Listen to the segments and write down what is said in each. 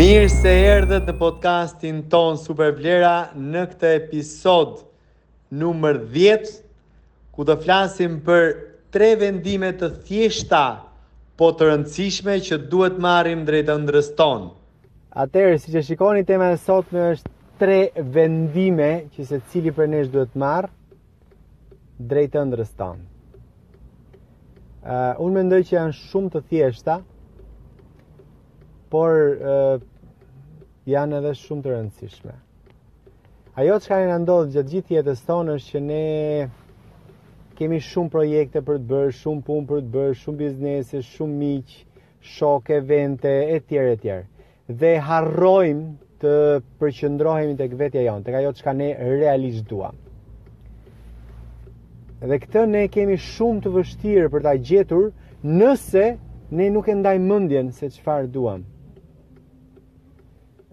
Mirë se erdhët në podcastin tonë Super Vlera në këtë episod numër 10 ku do flasim për tre vendime të thjeshta po të rëndësishme që duhet marrim drejt ëndrrës tonë. Atëherë, siç e shikoni tema e sotme është tre vendime që secili prej nesh duhet të marrë drejt ëndrrës tonë. Uh, unë mendoj që janë shumë të thjeshta, por uh, janë edhe shumë të rëndësishme. Ajo çka ne na ndodh gjatë gjithë jetës tonë është që ne kemi shumë projekte për të bërë, shumë punë për të bërë, shumë biznese, shumë miq, shokë, evente, e tjerë, e tjerë. dhe harrojmë të përqendrohemi tek vetja jonë, tek ajo çka ne realisht duam. Dhe këtë ne kemi shumë të vështirë për ta gjetur nëse ne nuk e ndajmë mendjen se çfarë duam.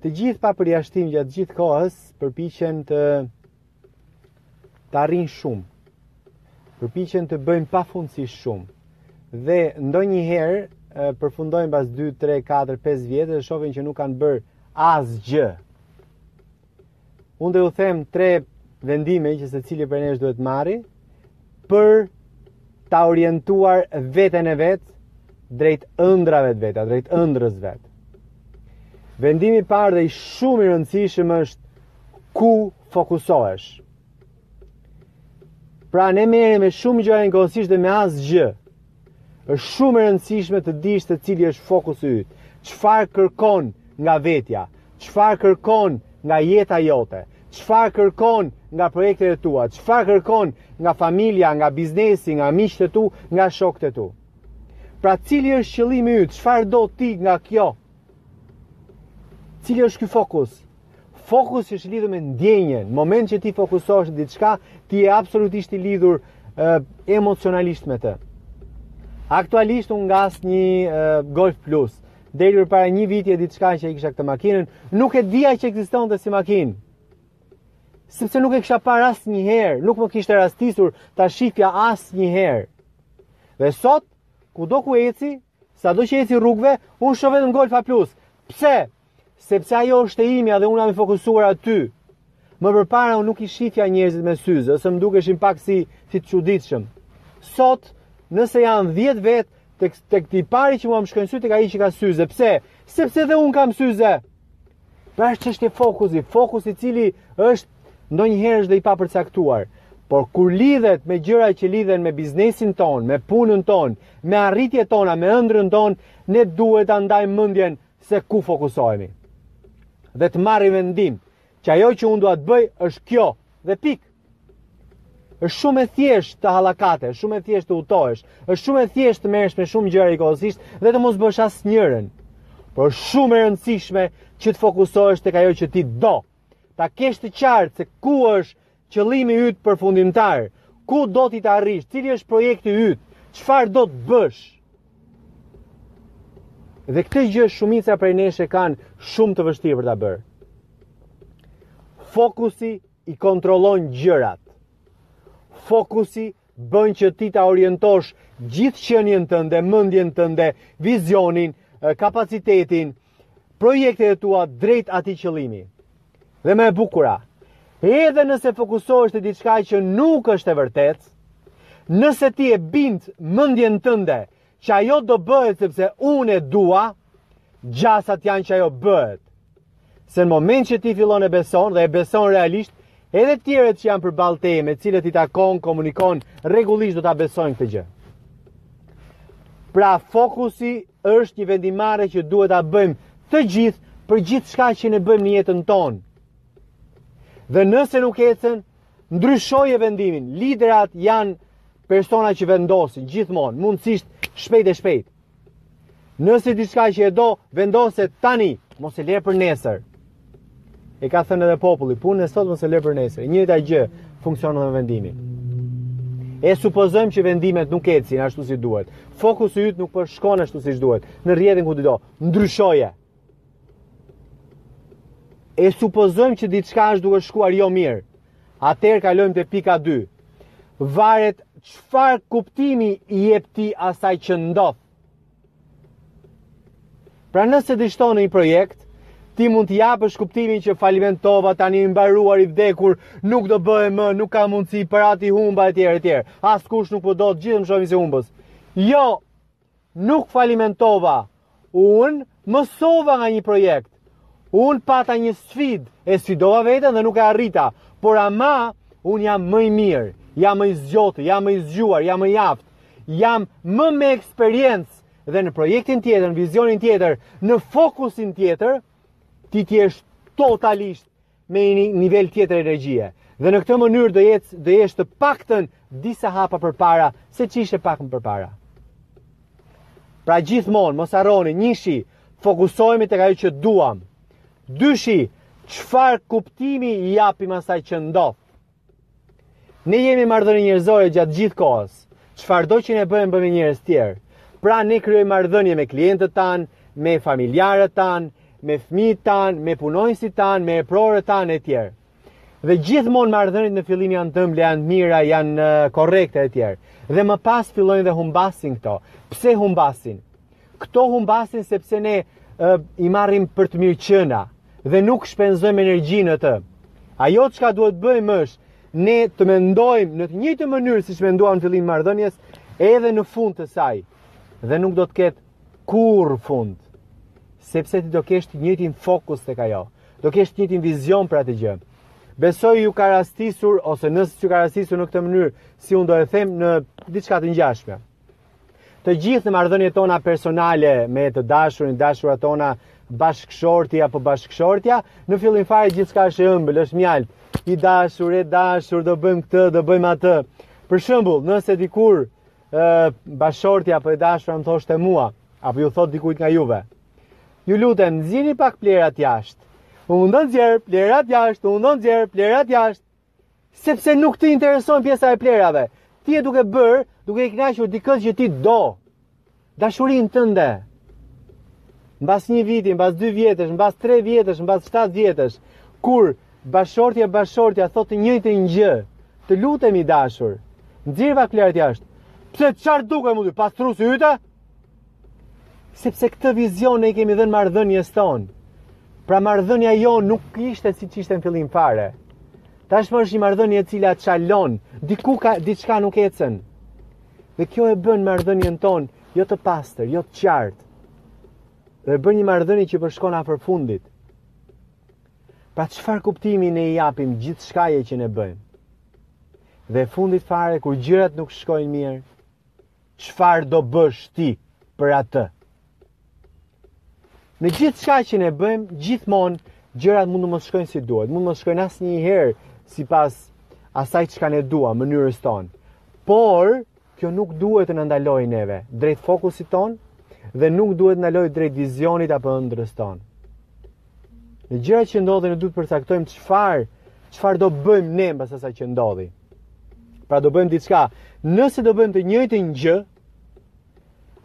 Të gjithë pa përjashtim gjatë gjithë kohës përpiqen të të arrijnë shumë, përpiqen të bëjnë pafundësisht shumë, dhe ndonjëherë përfundojnë pas 2, 3, 4, 5 vjetësh dhe shofin që nuk kanë bërë asgjë. Unë do ju them tre vendime që secili prej nesh duhet të marri, për ta orientuar veten e vet drejt ëndrrave të veta, drejt ëndrrës vet. Vendimi i parë dhe shumë i rëndësishëm është ku fokusohesh. Pra ne merrem me shumë gjëra njëkohësisht dhe me asgjë. Është shumë e rëndësishme të dish se cili është fokusi yt. Çfarë kërkon nga vetja? Çfarë kërkon nga jeta jote? Çfarë kërkon nga projektet e tua? Çfarë kërkon nga familja, nga biznesi, nga miqtë e tu, nga shokët e tu? Pra cili është qëllimi yt? Çfarë do ti nga kjo? Cili është ky fokus? Fokusi është lidhur me ndjenjën. Në moment që ti fokusohesh në diçka, ti je absolutisht i lidhur e, emocionalisht me të. Aktualisht unë ngas një e, Golf Plus. Deri për para një viti e diçka që e kisha këtë makinën, nuk e dija që ekzistonte si makinë. Sepse nuk e kisha parë asnjëherë, nuk më kishte rastisur ta shifja asnjëherë. Dhe sot, kudo ku eci, Sado që eci rrugëve, unë shoh vetëm Golf A+. Pse? Sepse ajo është e imja dhe unë jam i fokusuar aty. Më përpara unë nuk i shifja njerëzit me syze, ose më dukeshin pak si si të çuditshëm. Sot, nëse janë 10 vetë tek tek i pari që mua më shkojnë sytë, tek ai që ka syze. Pse? Sepse dhe unë kam syze. Pra është çështje fokusi, fokus i cili është ndonjëherë është dhe i papërcaktuar. Por kur lidhet me gjëra që lidhen me biznesin tonë, me punën tonë, me arritjet tona, me ëndrrën tonë, ne duhet ta ndajmë mendjen se ku fokusohemi. Dhe të marrim vendim që ajo që unë dua të bëj është kjo dhe pikë. është shumë e thjeshtë të hallakatesh, shumë e thjeshtë të hutohesh, është shumë e thjeshtë të merresh me shumë gjëra njëkohësisht dhe të mos bësh asnjërën. Por shumë e rëndësishme që të fokusohesh tek ajo që ti do. Ta kesh të qartë se ku është qëllimi yt përfundimtar, ku do ti të arrish, cili është projekti yt, çfarë do të bësh. Dhe këtë gjë shumica prej nesh e kanë shumë të vështirë për ta bërë. Fokusi i kontrollon gjërat. Fokusi bën që ti ta orientosh gjithë qenien tënde, mendjen tënde, vizionin, kapacitetin, projektet e tua drejt atij qëllimi. Dhe më e bukura, edhe nëse fokusohesh te diçka që nuk është e vërtetë, nëse ti e bind mendjen tënde Që ajo do bëhet sepse unë e dua, gjasat janë që ajo bëhet. Se në moment që ti fillon e beson dhe e beson realisht, edhe tjerët që janë përballë teje me cilët i takon, komunikon, rregullisht do ta besojnë këtë gjë. Pra fokusi është një vendimmarrje që duhet ta bëjmë të gjithë për gjithçka që ne bëjmë në jetën tonë. Dhe nëse nuk ecen, ndryshoje vendimin. Liderët janë persona që vendosin gjithmonë, mundësisht shpejt e shpejt. Nëse diçka që e do, vendose tani, mos e lër për nesër. E ka thënë edhe populli, punën e sot mos e lër për nesër. Njëjta gjë funksionon dhe vendimin. E supozojmë që vendimet nuk ecin ashtu si duhet. Fokusi yt nuk po shkon ashtu siç duhet. Në drejtim ku ti do, ndryshoje. E supozojmë që diçka është duke shkuar jo mirë. Atëherë kalojmë te pika 2. Varet çfarë kuptimi i jep ti asaj që ndodh. Pra nëse dështon në një projekt, ti mund të japësh kuptimin që falimentova tani i mbaruar i vdekur, nuk do bëhet më, nuk ka mundësi prapë ti humba e tjerë e tjerë. Askush nuk më do, të gjithë më shohin si humbës. Jo, Nuk falimentova. Unë mësova nga një projekt. Unë pata një sfidë, e sfidova veten dhe nuk e arrita. Por ama, unë jam më i mirë, jam më i zoti, jam më i zgjuar, jam më i aftë, jam më me eksperiencë dhe në projektin tjetër, në vizionin tjetër, në fokusin tjetër, ti të jesh totalisht me një nivel tjetër energjie. Dhe në këtë mënyrë do jetë do jesh të paktën disa hapa përpara se ç'ishe pak më përpara. Pra gjithmonë mos harroni njëshi, fokusohemi tek ajo që duam. Dyshi, çfarë kuptimi i japim asaj që ndodh? Ne jemi në marrëdhënie njerëzore gjatë gjithë kohës. Çfarëdo që ne bëjmë bëjmë me njerëz tjerë. Pra ne krijojmë marrëdhënie me klientët tanë, me familjarët tanë, me fëmijët tanë, me punonjësit tanë, me eprorët tanë e tjerë. Dhe gjithmonë marrëdhëniet në fillim janë të ëmbla, janë të mira, janë korrekte e tjerë. Dhe më pas fillojnë dhe humbasin këto. Pse humbasin? Këto humbasin sepse ne e, i marrim për të mirëqena dhe nuk shpenzojmë energji në të. Ajo çka duhet bëjmë është, ne të mendojmë në të njëjtën mënyrë siç menduam në fillim marrëdhënies, edhe në fund të saj, dhe nuk do të ketë kurrë fund, sepse ti do kesh të njëjtin fokus tek ajo, do kesh të njëjtin vizion për atë gjë. Besoj ju ka rastisur, ose nëse s'ju ka rastisur në këtë mënyrë, siç unë do e them në diçka të ngjashme. Të gjithë në marrëdhëniet tona personale me të dashurin, dashurat tona, bashkëshorti apo bashkëshortja, në fillim fare gjithçka është e ëmbël, është mjaltë. I dashur, e dashur, do bëjmë këtë, do bëjmë atë. Për shembull, nëse dikur ë bashkëshortja apo e dashura më thoshte mua, apo ju thotë dikujt nga juve. Ju lutem, nxirrni pak plehrat jashtë. Unë do nxjerr plehrat jashtë, unë do nxjerr plehrat jashtë. Sepse nuk të intereson pjesa e plehrave. Ti je duke bërë, duke kënaqur dikë që ti do. Dashurinë tënde. Mbas një viti, mbas dy vjetësh, mbas tre vjetësh, mbas shtatë vjetësh, kur bashkëshortja bashkëshortja thotë të njëjtën gjë, të lutem i dashur. Nxirr pak plehrat jashtë. Pse çfarë dukem unë ty, pastruesi yt? Sepse këtë vizion ne i kemi dhënë marrëdhënies tonë. Pra marrëdhënia jonë nuk ishte siç ishte në fillim fare. Tashmë është një marrëdhënie e cila çalon, diku ka, diçka nuk ecën. Dhe kjo e bën marrëdhënien tonë, jo të pastër, jo të qartë. Dhe e bën një marrëdhënie që po shkon afër fundit. Pra çfarë kuptimi ne i japim gjithçkaje që ne bëjmë? Dhe e fundit fare, kur gjërat nuk shkojnë mirë, çfarë do bësh ti për atë. Në gjithçka që ne bëjmë, gjithmonë gjërat mund të mos shkojnë si duhet, mund të mos shkojnë asnjëherë sipas asaj çka ne duam, mënyrës tonë. Por, kjo nuk duhet të na ndalojë neve drejt fokusit tonë dhe nuk duhet të na ndalojë drejt vizionit apo ëndrrës tonë. Në gjërat që ndodhin ne duhet të përcaktojmë çfarë çfarë do bëjmë ne mbas asaj që ndodhi. Pra do bëjmë diçka. Nëse do bëjmë të njëjtën gjë,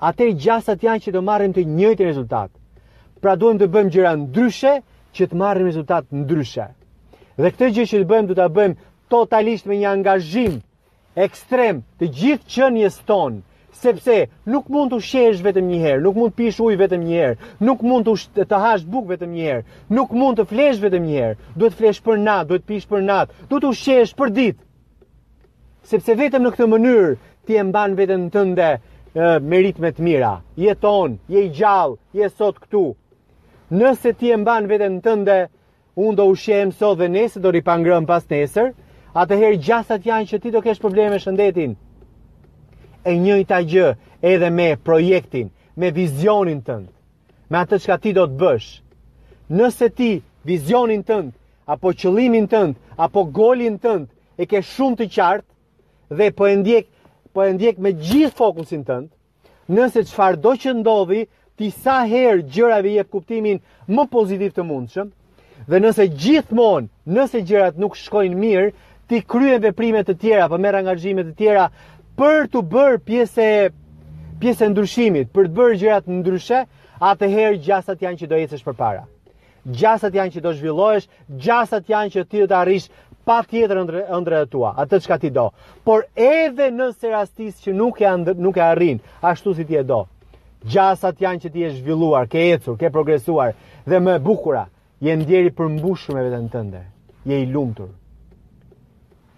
atëherë gjasat janë që do marrim të njëjtin rezultat. Pra duhet të bëjmë gjëra ndryshe që të marrim rezultat ndryshe. Dhe këtë gjë që të bëjmë duhet ta bëjmë totalisht me një angazhim ekstrem të gjithë qenies tonë, sepse nuk mund të ushqehesh vetëm një herë, nuk mund të pish ujë vetëm një herë, nuk mund të të hash bukë vetëm një herë, nuk mund të flesh vetëm një herë. Duhet të flesh për natë, duhet të pish për natë, duhet të ushqehesh për ditë. Sepse vetëm në këtë mënyrë ti e mban veten tënde me ritme të mira. Jeton, je i gjallë, je sot këtu. Nëse ti e mban veten tënde Unë do ushqehem sot dhe nesër do rri pa ngrënë, pasnesër, atëherë gjasat janë që ti do kesh probleme me shëndetin. E njëjta gjë edhe me projektin, me vizionin tënd, me atë çka ti do të bësh. Nëse ti vizionin tënd, apo qëllimin tënd, apo golin tënd e ke shumë të qartë dhe po e ndjek, po e ndjek me gjithë fokusin tënd, Nëse çfarëdo që ndodhi, ti sa herë gjërave i jep kuptimin më pozitiv të mundshëm. Dhe nëse gjithmonë, nëse gjërat nuk shkojnë mirë, ti kryen veprime të tjera apo merr angazhime të tjera për t'u bërë pjesë pjesë e ndryshimit, për të bërë gjërat ndryshe, atëherë gjasat janë që do ecësh përpara. Gjasat janë që do zhvillohesh, gjasat janë që ti do të arrish patjetër ëndrrat e tua, atë çka ti do. Por edhe nëse rastis që nuk e, andrë, nuk e arrin, ashtu si ti e do. Gjasat janë që ti je zhvilluar, ke ecur, ke progresuar, dhe më e bukura, je ndier i përmbushur me veten tënde, je i lumtur.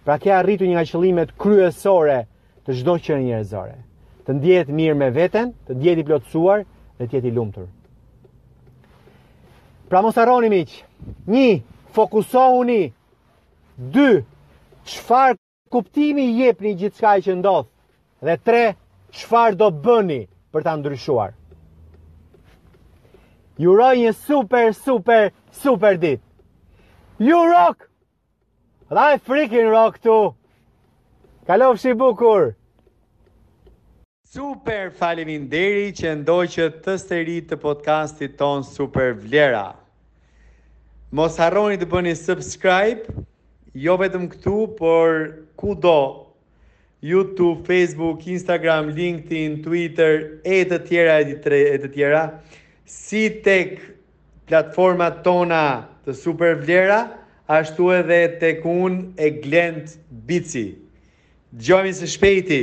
Pra ke arritur një nga qëllimet kryesore, të çdo qenie njerëzore, të ndjehet mirë me veten, të ndjehet i plotësuar dhe të jetë i lumtur. Pra mos harroni miq, 1. Fokusohuni 2. Çfarë kuptimi i jepni gjithçkaje që ndodh? Dhe 3. Çfarë do bëni për ta ndryshuar? Ju uroj një super super super ditë. You rock! I freaking rock too. Kalofshi bukur. Super, faleminderit që ndoqët këtë seri të podcastit tonë Super Vlera. Mos harroni të bëni subscribe, jo vetëm këtu, por kudo. YouTube, Facebook, Instagram, LinkedIn, Twitter e të tjera e të tjera. Si tek Platformat tona të Super Vlera ashtu edhe tek unë Eglent Bici. Dëgjohemi së shpejti!